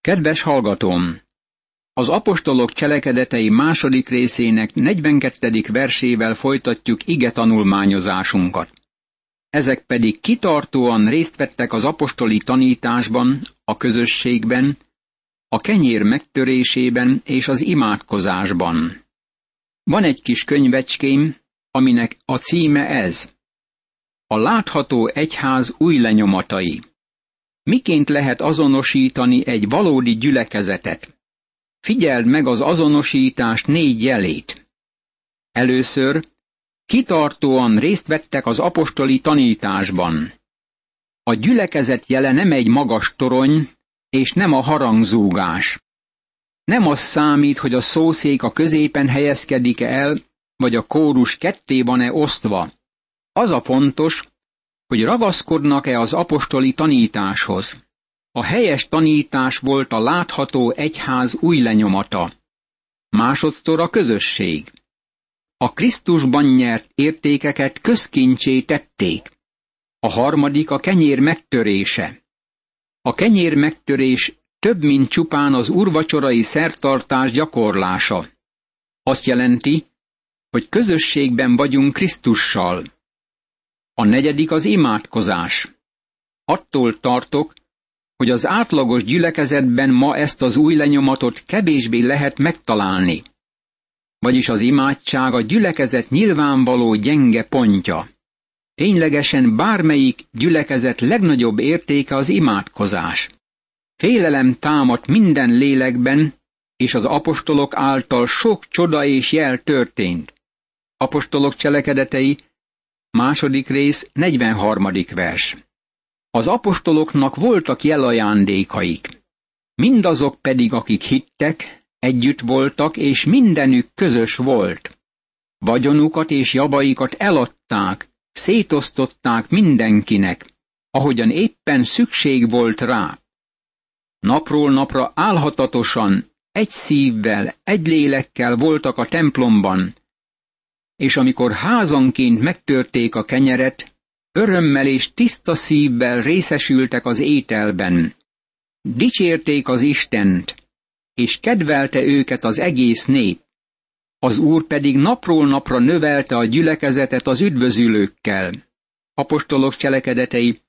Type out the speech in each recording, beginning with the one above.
Kedves hallgatóm! Az apostolok cselekedetei második részének 42. versével folytatjuk ige tanulmányozásunkat. Ezek pedig kitartóan részt vettek az apostoli tanításban, a közösségben, a kenyér megtörésében és az imádkozásban. Van egy kis könyvecském, aminek a címe ez. A látható egyház új lenyomatai. Miként lehet azonosítani egy valódi gyülekezetet? Figyeld meg az azonosítás négy jelét. Először kitartóan részt vettek az apostoli tanításban. A gyülekezet jele nem egy magas torony, és nem a harangzúgás. Nem az számít, hogy a szószék a középen helyezkedik el, vagy a kórus ketté van-e osztva. Az a fontos, hogy ragaszkodnak-e az apostoli tanításhoz. A helyes tanítás volt a látható egyház új lenyomata. Másodszor a közösség. A Krisztusban nyert értékeket közkincsé tették. A harmadik a kenyér megtörése. A kenyér megtörés több, mint csupán az urvacsorai szertartás gyakorlása. Azt jelenti, hogy közösségben vagyunk Krisztussal. A negyedik az imádkozás. Attól tartok, hogy az átlagos gyülekezetben ma ezt az új lenyomatot kevésbé lehet megtalálni. Vagyis az imádság a gyülekezet nyilvánvaló gyenge pontja. Ténylegesen bármelyik gyülekezet legnagyobb értéke az imádkozás. Félelem támadt minden lélekben, és az apostolok által sok csoda és jel történt. Apostolok cselekedetei Második rész, 43. vers. Az apostoloknak voltak jelajándékaik. Mindazok pedig, akik hittek, együtt voltak, és mindenük közös volt. Vagyonukat és javaikat eladták, szétosztották mindenkinek, ahogyan éppen szükség volt rá. Napról napra álhatatosan, egy szívvel, egy lélekkel voltak a templomban, és amikor házanként megtörték a kenyeret, örömmel és tiszta szívvel részesültek az ételben. Dicsérték az Istent, és kedvelte őket az egész nép. Az Úr pedig napról napra növelte a gyülekezetet az üdvözülőkkel. Apostolok cselekedetei,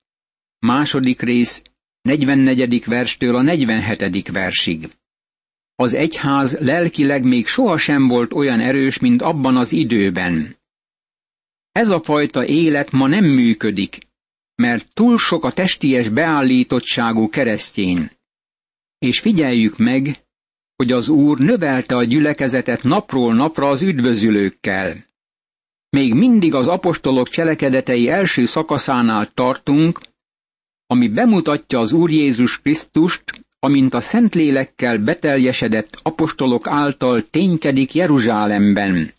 második rész, 44. verstől a 47. versig. Az egyház lelkileg még sohasem volt olyan erős, mint abban az időben. Ez a fajta élet ma nem működik, mert túl sok a testies beállítottságú keresztjén. És figyeljük meg, hogy az Úr növelte a gyülekezetet napról napra az üdvözülőkkel. Még mindig az apostolok cselekedetei első szakaszánál tartunk, ami bemutatja az Úr Jézus Krisztust, amint a Szentlélekkel beteljesedett apostolok által ténykedik Jeruzsálemben.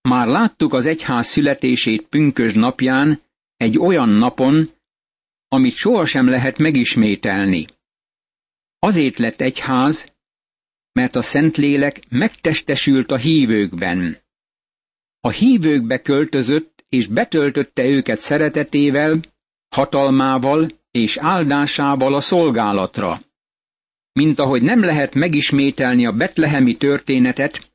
Már láttuk az egyház születését pünkös napján, egy olyan napon, amit sohasem lehet megismételni. Azért lett egyház, mert a Szentlélek megtestesült a hívőkben. A hívőkbe költözött és betöltötte őket szeretetével, hatalmával és áldásával a szolgálatra mint ahogy nem lehet megismételni a betlehemi történetet,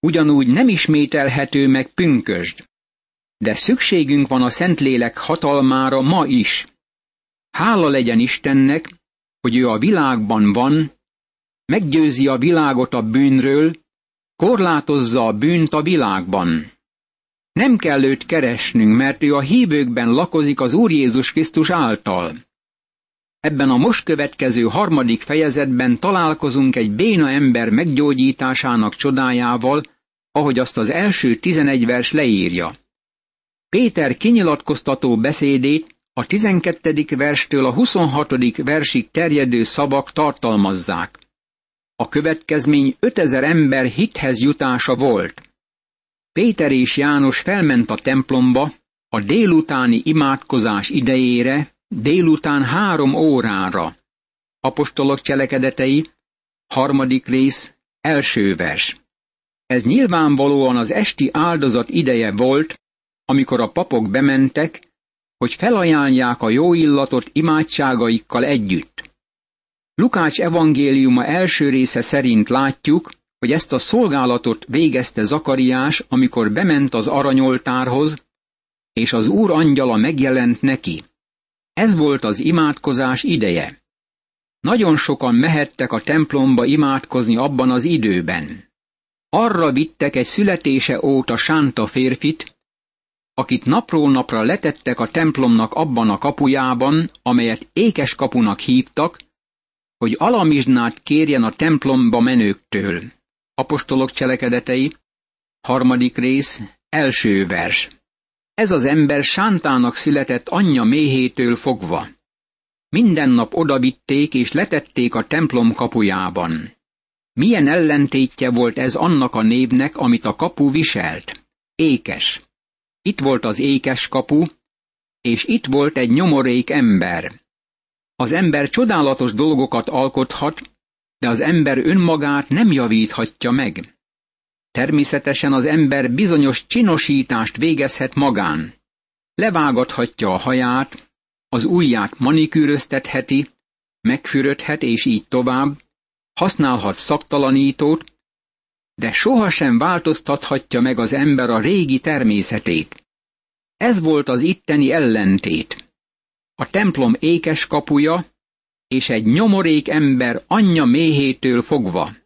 ugyanúgy nem ismételhető meg pünkösd. De szükségünk van a Szentlélek hatalmára ma is. Hála legyen Istennek, hogy ő a világban van, meggyőzi a világot a bűnről, korlátozza a bűnt a világban. Nem kell őt keresnünk, mert ő a hívőkben lakozik az Úr Jézus Krisztus által. Ebben a most következő harmadik fejezetben találkozunk egy béna ember meggyógyításának csodájával, ahogy azt az első tizenegy vers leírja. Péter kinyilatkoztató beszédét a tizenkettedik verstől a huszonhatodik versig terjedő szavak tartalmazzák. A következmény ötezer ember hithez jutása volt. Péter és János felment a templomba, a délutáni imádkozás idejére, délután három órára. Apostolok cselekedetei, harmadik rész, első vers. Ez nyilvánvalóan az esti áldozat ideje volt, amikor a papok bementek, hogy felajánlják a jó illatot imádságaikkal együtt. Lukács evangéliuma első része szerint látjuk, hogy ezt a szolgálatot végezte Zakariás, amikor bement az aranyoltárhoz, és az úr angyala megjelent neki. Ez volt az imádkozás ideje. Nagyon sokan mehettek a templomba imádkozni abban az időben. Arra vittek egy születése óta sánta férfit, akit napról napra letettek a templomnak abban a kapujában, amelyet ékes kapunak hívtak, hogy alamizsnát kérjen a templomba menőktől. Apostolok cselekedetei, harmadik rész, első vers. Ez az ember sántának született anyja méhétől fogva. Minden nap odavitték és letették a templom kapujában. Milyen ellentétje volt ez annak a névnek, amit a kapu viselt? Ékes. Itt volt az ékes kapu, és itt volt egy nyomorék ember. Az ember csodálatos dolgokat alkothat, de az ember önmagát nem javíthatja meg. Természetesen az ember bizonyos csinosítást végezhet magán. Levágathatja a haját, az ujját manikűröztetheti, megfürödhet és így tovább, használhat szaktalanítót, de sohasem változtathatja meg az ember a régi természetét. Ez volt az itteni ellentét. A templom ékes kapuja, és egy nyomorék ember anyja méhétől fogva.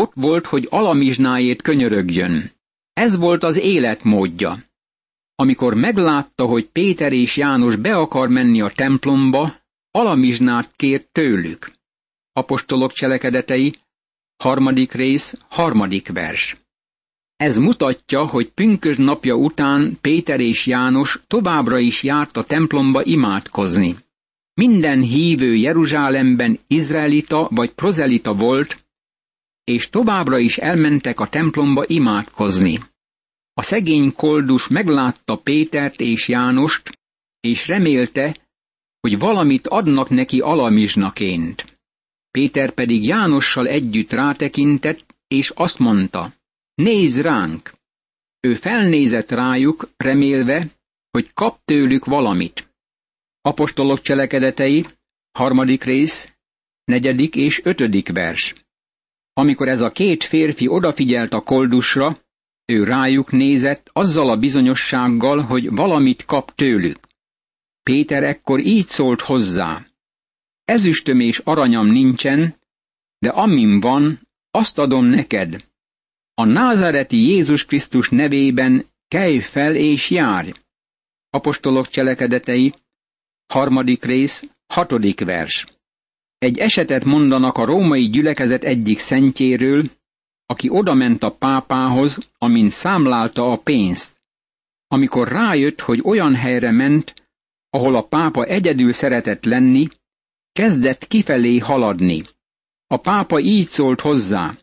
Ott volt, hogy alamizsnájét könyörögjön. Ez volt az életmódja. Amikor meglátta, hogy Péter és János be akar menni a templomba, alamizsnát kért tőlük. Apostolok cselekedetei, harmadik rész, harmadik vers. Ez mutatja, hogy pünkös napja után Péter és János továbbra is járt a templomba imádkozni. Minden hívő Jeruzsálemben izraelita vagy prozelita volt, és továbbra is elmentek a templomba imádkozni. A szegény koldus meglátta Pétert és Jánost, és remélte, hogy valamit adnak neki alamizsnaként. Péter pedig Jánossal együtt rátekintett, és azt mondta, nézz ránk! Ő felnézett rájuk, remélve, hogy kap tőlük valamit. Apostolok cselekedetei, harmadik rész, negyedik és ötödik vers. Amikor ez a két férfi odafigyelt a koldusra, ő rájuk nézett azzal a bizonyossággal, hogy valamit kap tőlük. Péter ekkor így szólt hozzá. Ezüstöm és aranyam nincsen, de amim van, azt adom neked. A názareti Jézus Krisztus nevében kelj fel és járj. Apostolok cselekedetei, harmadik rész, hatodik vers. Egy esetet mondanak a római gyülekezet egyik szentjéről, aki odament a pápához, amint számlálta a pénzt. Amikor rájött, hogy olyan helyre ment, ahol a pápa egyedül szeretett lenni, kezdett kifelé haladni. A pápa így szólt hozzá.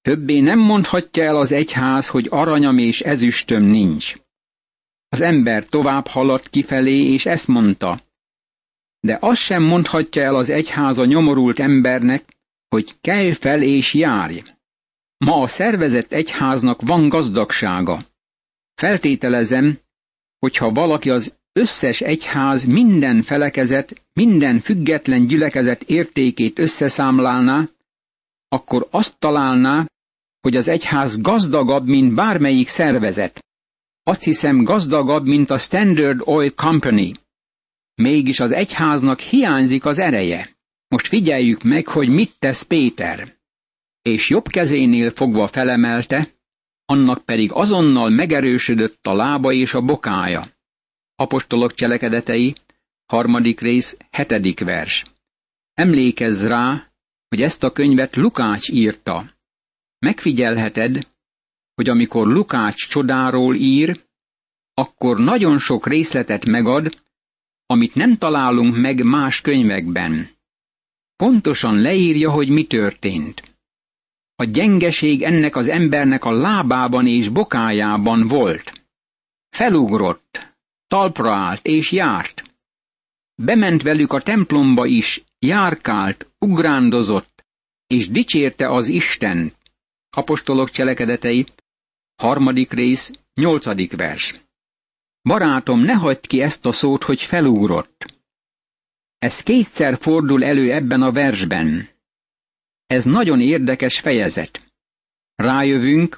Többé nem mondhatja el az egyház, hogy aranyam és ezüstöm nincs. Az ember tovább haladt kifelé, és ezt mondta. De azt sem mondhatja el az egyház a nyomorult embernek, hogy kelj fel és járj. Ma a szervezett egyháznak van gazdagsága. Feltételezem, hogyha valaki az összes egyház minden felekezet, minden független gyülekezet értékét összeszámlálná, akkor azt találná, hogy az egyház gazdagabb, mint bármelyik szervezet. Azt hiszem gazdagabb, mint a Standard Oil Company. Mégis az egyháznak hiányzik az ereje. Most figyeljük meg, hogy mit tesz Péter és jobb kezénél fogva felemelte, annak pedig azonnal megerősödött a lába és a bokája. Apostolok cselekedetei, harmadik rész, hetedik vers. Emlékezz rá, hogy ezt a könyvet Lukács írta. Megfigyelheted, hogy amikor Lukács csodáról ír, akkor nagyon sok részletet megad, amit nem találunk meg más könyvekben. Pontosan leírja, hogy mi történt. A gyengeség ennek az embernek a lábában és bokájában volt. Felugrott, talpra állt és járt. Bement velük a templomba is, járkált, ugrándozott, és dicsérte az Isten. Apostolok cselekedetei, harmadik rész, nyolcadik vers. Barátom, ne hagyd ki ezt a szót, hogy felugrott. Ez kétszer fordul elő ebben a versben. Ez nagyon érdekes fejezet. Rájövünk,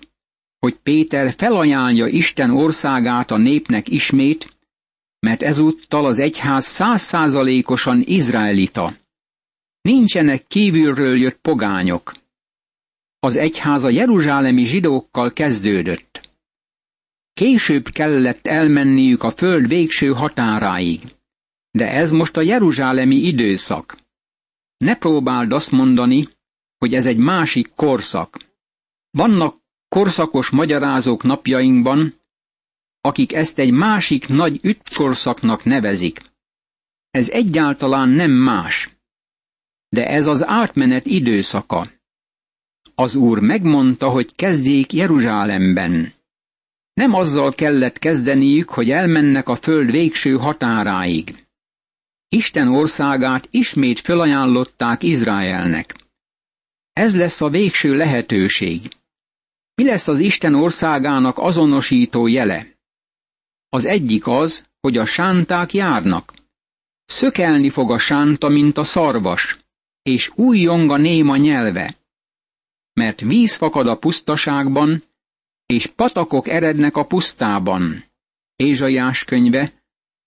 hogy Péter felajánlja Isten országát a népnek ismét, mert ezúttal az egyház százszázalékosan izraelita. Nincsenek kívülről jött pogányok. Az egyház a jeruzsálemi zsidókkal kezdődött. Később kellett elmenniük a föld végső határáig. De ez most a jeruzsálemi időszak. Ne próbáld azt mondani, hogy ez egy másik korszak. Vannak korszakos magyarázók napjainkban, akik ezt egy másik nagy ütkorszaknak nevezik. Ez egyáltalán nem más. De ez az átmenet időszaka. Az Úr megmondta, hogy kezdjék Jeruzsálemben. Nem azzal kellett kezdeniük, hogy elmennek a föld végső határáig. Isten országát ismét felajánlották Izraelnek. Ez lesz a végső lehetőség. Mi lesz az Isten országának azonosító jele? Az egyik az, hogy a sánták járnak. Szökelni fog a sánta, mint a szarvas, és újjong a néma nyelve. Mert víz fakad a pusztaságban, és patakok erednek a pusztában. Ézsaiás könyve,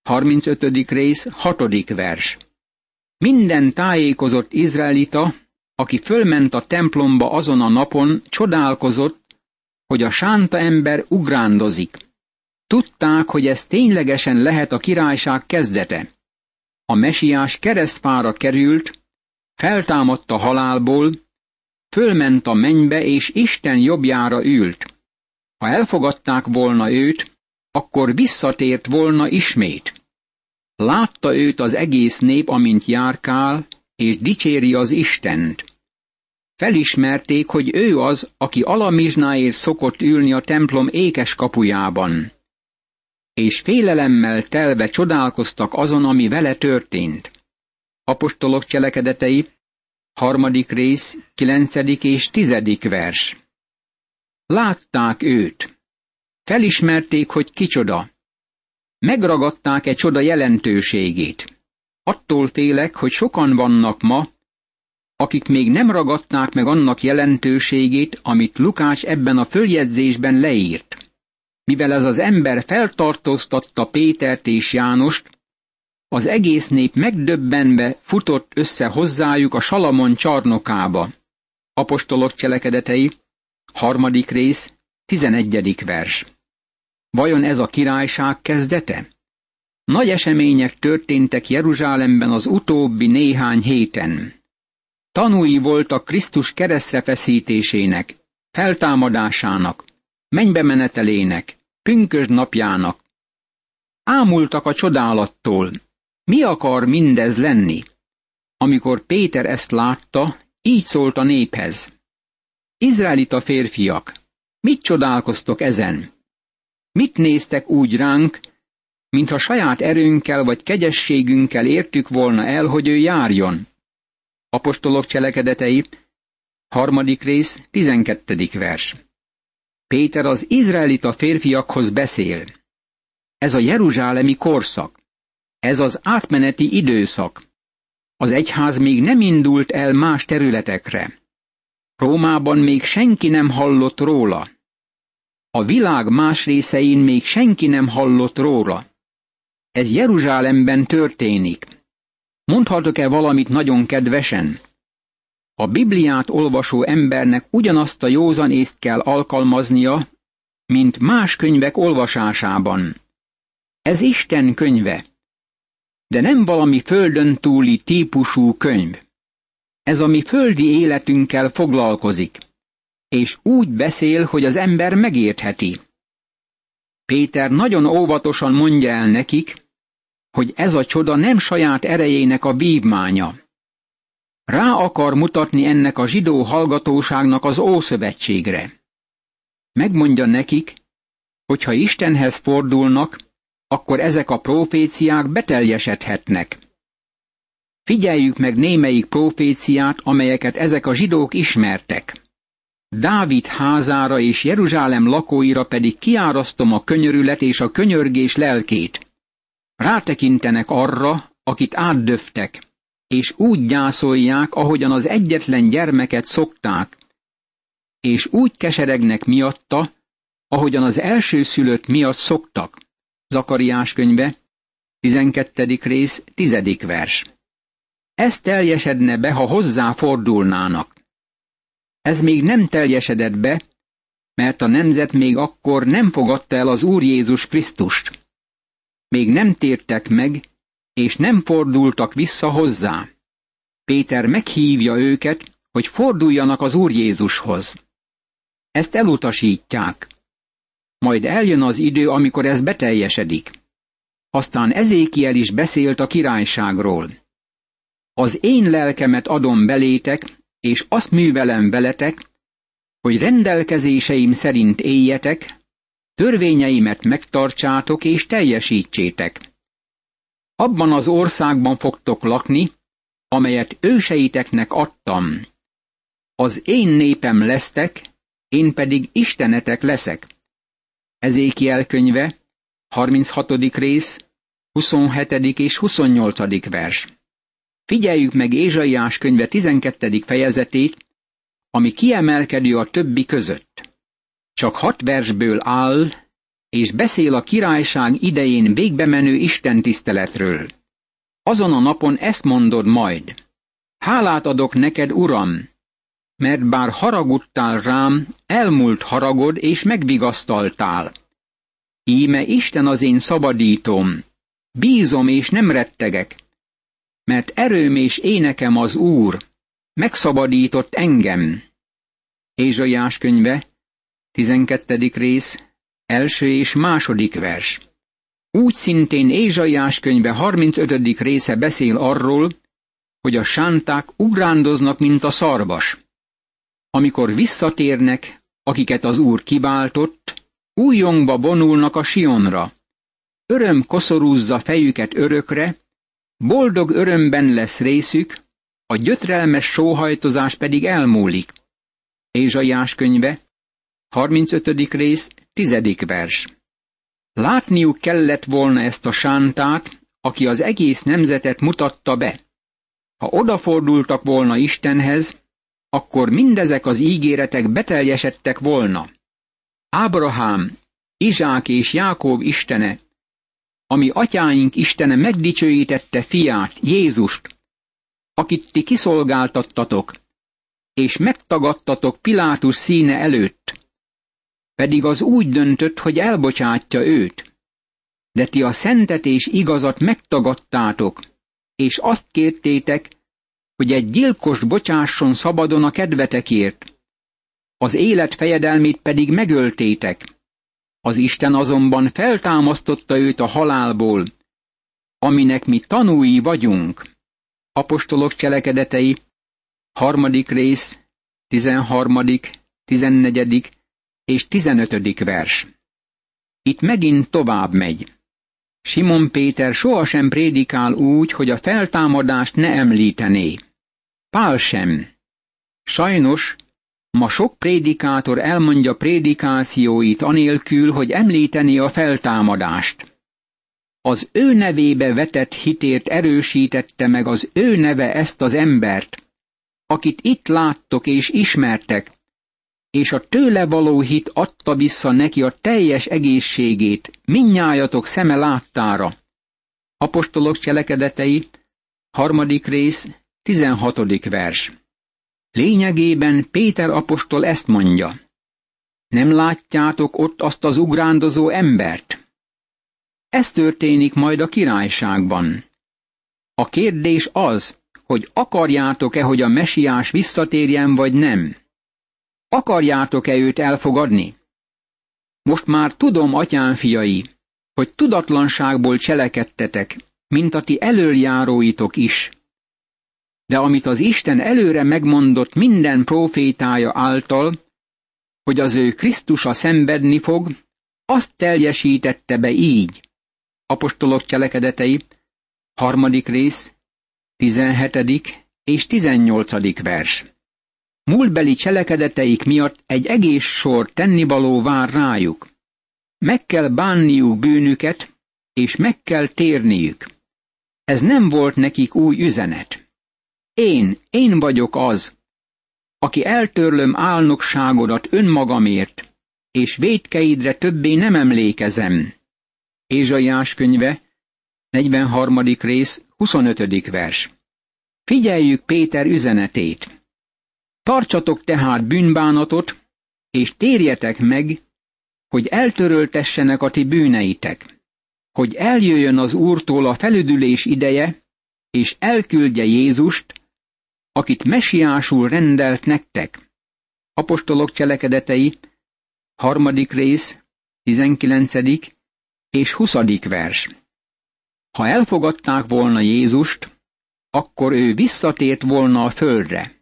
35. rész, 6. vers. Minden tájékozott izraelita, aki fölment a templomba azon a napon, csodálkozott, hogy a sánta ember ugrándozik. Tudták, hogy ez ténylegesen lehet a királyság kezdete. A mesiás keresztfára került, feltámadt a halálból, fölment a mennybe és Isten jobbjára ült. Ha elfogadták volna őt, akkor visszatért volna ismét. Látta őt az egész nép, amint járkál, és dicséri az Istent. Felismerték, hogy ő az, aki alamizsnáért szokott ülni a templom ékes kapujában. És félelemmel telve csodálkoztak azon, ami vele történt. Apostolok cselekedetei, harmadik rész, kilencedik és tizedik vers. Látták őt. Felismerték, hogy kicsoda. Megragadták egy csoda jelentőségét. Attól félek, hogy sokan vannak ma, akik még nem ragadták meg annak jelentőségét, amit Lukács ebben a följegyzésben leírt. Mivel ez az ember feltartóztatta Pétert és Jánost, az egész nép megdöbbenve futott össze hozzájuk a Salamon csarnokába. Apostolok cselekedetei, harmadik rész, tizenegyedik vers. Vajon ez a királyság kezdete? Nagy események történtek Jeruzsálemben az utóbbi néhány héten. Tanúi voltak Krisztus keresztre feszítésének, feltámadásának, mennybe menetelének, pünkösd napjának. Ámultak a csodálattól. Mi akar mindez lenni? Amikor Péter ezt látta, így szólt a néphez. Izraelita férfiak, mit csodálkoztok ezen? Mit néztek úgy ránk, mintha saját erőnkkel vagy kegyességünkkel értük volna el, hogy ő járjon? Apostolok cselekedetei, harmadik rész, tizenkettedik vers. Péter az izraelita férfiakhoz beszél. Ez a jeruzsálemi korszak. Ez az átmeneti időszak. Az egyház még nem indult el más területekre. Rómában még senki nem hallott róla. A világ más részein még senki nem hallott róla. Ez Jeruzsálemben történik. Mondhatok-e valamit nagyon kedvesen? A Bibliát olvasó embernek ugyanazt a józanészt kell alkalmaznia, mint más könyvek olvasásában. Ez Isten könyve, de nem valami földön túli típusú könyv. Ez a mi földi életünkkel foglalkozik, és úgy beszél, hogy az ember megértheti. Péter nagyon óvatosan mondja el nekik, hogy ez a csoda nem saját erejének a vívmánya. Rá akar mutatni ennek a zsidó hallgatóságnak az Ószövetségre. Megmondja nekik, hogy ha Istenhez fordulnak, akkor ezek a proféciák beteljesedhetnek. Figyeljük meg némelyik proféciát, amelyeket ezek a zsidók ismertek. Dávid házára és Jeruzsálem lakóira pedig kiárasztom a könyörület és a könyörgés lelkét. Rátekintenek arra, akit átdöftek, és úgy gyászolják, ahogyan az egyetlen gyermeket szokták, és úgy keseregnek miatta, ahogyan az első szülött miatt szoktak. Zakariás könyve, 12. rész, 10. vers. Ez teljesedne be, ha hozzá fordulnának. Ez még nem teljesedett be, mert a nemzet még akkor nem fogadta el az Úr Jézus Krisztust. Még nem tértek meg, és nem fordultak vissza hozzá. Péter meghívja őket, hogy forduljanak az Úr Jézushoz. Ezt elutasítják. Majd eljön az idő, amikor ez beteljesedik. Aztán Ezékiel is beszélt a királyságról. Az én lelkemet adom belétek, és azt művelem veletek, hogy rendelkezéseim szerint éljetek, törvényeimet megtartsátok és teljesítsétek. Abban az országban fogtok lakni, amelyet őseiteknek adtam. Az én népem lesztek, én pedig istenetek leszek. Ezékiel könyve, 36. rész, 27. és 28. vers. Figyeljük meg Ézsaiás könyve 12. fejezetét, ami kiemelkedő a többi között. Csak hat versből áll, és beszél a királyság idején végbemenő istentiszteletről. Azon a napon ezt mondod majd. Hálát adok neked, Uram, mert bár haragudtál rám, elmúlt haragod és megvigasztaltál. Íme Isten az én szabadítom, bízom és nem rettegek, mert erőm és énekem az Úr, megszabadított engem. Ézsaiás könyve, 12. rész, első és második vers. Úgy szintén Ézsaiás könyve 35. része beszél arról, hogy a sánták ugrándoznak, mint a szarvas. Amikor visszatérnek, akiket az Úr kiváltott, újongba vonulnak a Sionra. Öröm koszorúzza fejüket örökre, boldog örömben lesz részük, a gyötrelmes sóhajtozás pedig elmúlik. Ézsaiás könyve, 35. rész, 10. vers. Látniuk kellett volna ezt a sántát, aki az egész nemzetet mutatta be. Ha odafordultak volna Istenhez, akkor mindezek az ígéretek beteljesedtek volna. Ábrahám, Izsák és Jákób istene, ami atyáink istene megdicsőítette fiát, Jézust, akit ti kiszolgáltattatok, és megtagadtatok Pilátus színe előtt, pedig az úgy döntött, hogy elbocsátja őt. De ti a szentet és igazat megtagadtátok, és azt kértétek, hogy egy gyilkost bocsásson szabadon a kedvetekért. Az élet fejedelmét pedig megöltétek. Az Isten azonban feltámasztotta őt a halálból, aminek mi tanúi vagyunk. Apostolok cselekedetei, harmadik rész, tizenharmadik, tizennegyedik és tizenötödik vers. Itt megint tovább megy. Simon Péter sohasem prédikál úgy, hogy a feltámadást ne említené. Pál sem. Sajnos, ma sok prédikátor elmondja prédikációit anélkül, hogy említeni a feltámadást. Az ő nevébe vetett hitért erősítette meg az ő neve ezt az embert, akit itt láttok és ismertek, és a tőle való hit adta vissza neki a teljes egészségét, minnyájatok szeme láttára. Apostolok cselekedetei, harmadik rész, 16. vers. Lényegében Péter apostol ezt mondja. Nem látjátok ott azt az ugrándozó embert? Ez történik majd a királyságban. A kérdés az, hogy akarjátok-e, hogy a mesiás visszatérjen, vagy nem. Akarjátok-e őt elfogadni? Most már tudom, atyám fiai, hogy tudatlanságból cselekedtetek, mint a ti előjáróitok is. De amit az Isten előre megmondott minden profétája által, hogy az ő Krisztusa szenvedni fog, azt teljesítette be így. Apostolok cselekedetei, harmadik rész, 17. és 18. vers. Múltbeli cselekedeteik miatt egy egész sor tennivaló vár rájuk. Meg kell bánniuk bűnüket, és meg kell térniük. Ez nem volt nekik új üzenet. Én, én vagyok az, aki eltörlöm álnokságodat önmagamért, és védkeidre többé nem emlékezem. Ézsaiás könyve, 43. rész, 25. vers. Figyeljük Péter üzenetét. Tartsatok tehát bűnbánatot, és térjetek meg, hogy eltöröltessenek a ti bűneitek, hogy eljöjjön az Úrtól a felüdülés ideje, és elküldje Jézust, akit mesiásul rendelt nektek. Apostolok cselekedetei, harmadik rész, tizenkilencedik és huszadik vers. Ha elfogadták volna Jézust, akkor ő visszatért volna a földre.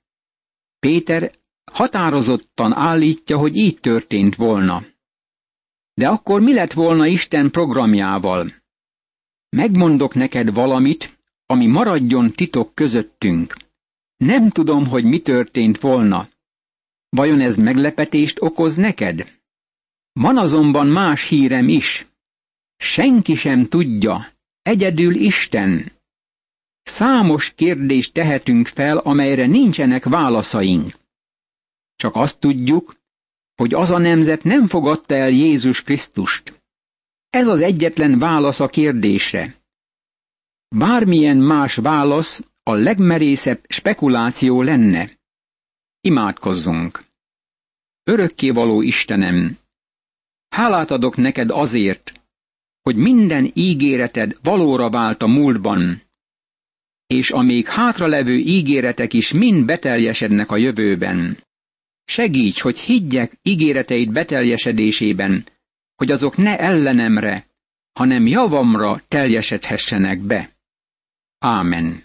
Péter határozottan állítja, hogy így történt volna. De akkor mi lett volna Isten programjával? Megmondok neked valamit, ami maradjon titok közöttünk. Nem tudom, hogy mi történt volna. Vajon ez meglepetést okoz neked? Van azonban más hírem is. Senki sem tudja, egyedül Isten. Számos kérdést tehetünk fel, amelyre nincsenek válaszaink. Csak azt tudjuk, hogy az a nemzet nem fogadta el Jézus Krisztust. Ez az egyetlen válasz a kérdésre. Bármilyen más válasz a legmerészebb spekuláció lenne. Imádkozzunk! Örökkévaló Istenem, hálát adok neked azért, hogy minden ígéreted valóra vált a múltban, és a még hátralevő ígéretek is mind beteljesednek a jövőben. Segíts, hogy higgyek ígéreteid beteljesedésében, hogy azok ne ellenemre, hanem javamra teljesedhessenek be. Ámen.